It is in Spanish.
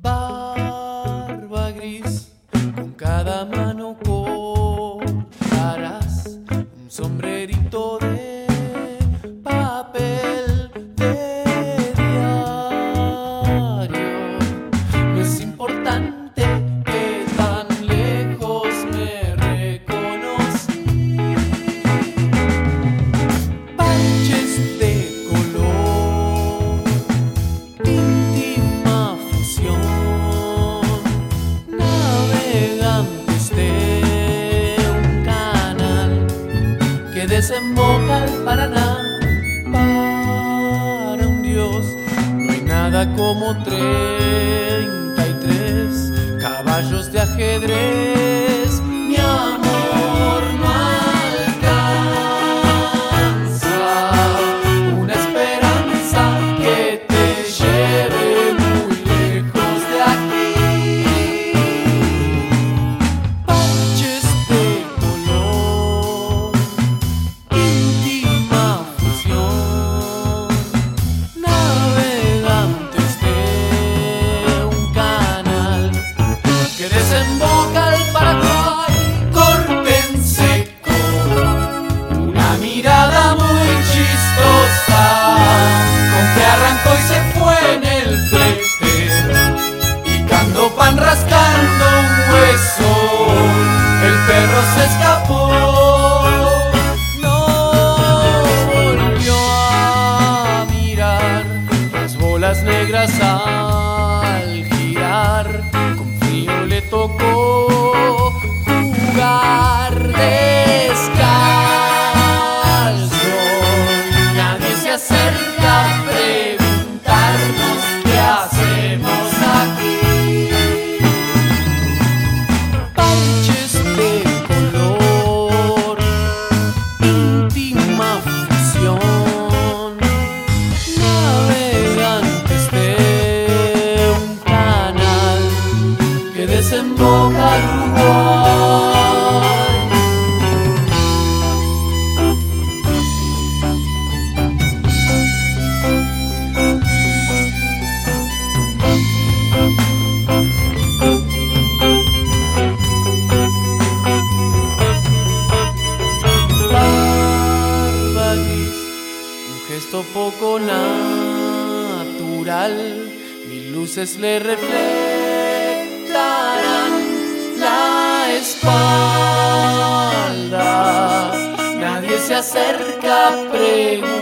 Barba gris, con cada mano cortarás un sombrero. que desemboca al Paraná. Para un dios no hay nada como 33 caballos de ajedrez. negras al girar. desemboca al Uruguay. Barbaris, un gesto poco natural, mis luces le reflejan espalda, nadie se acerca a.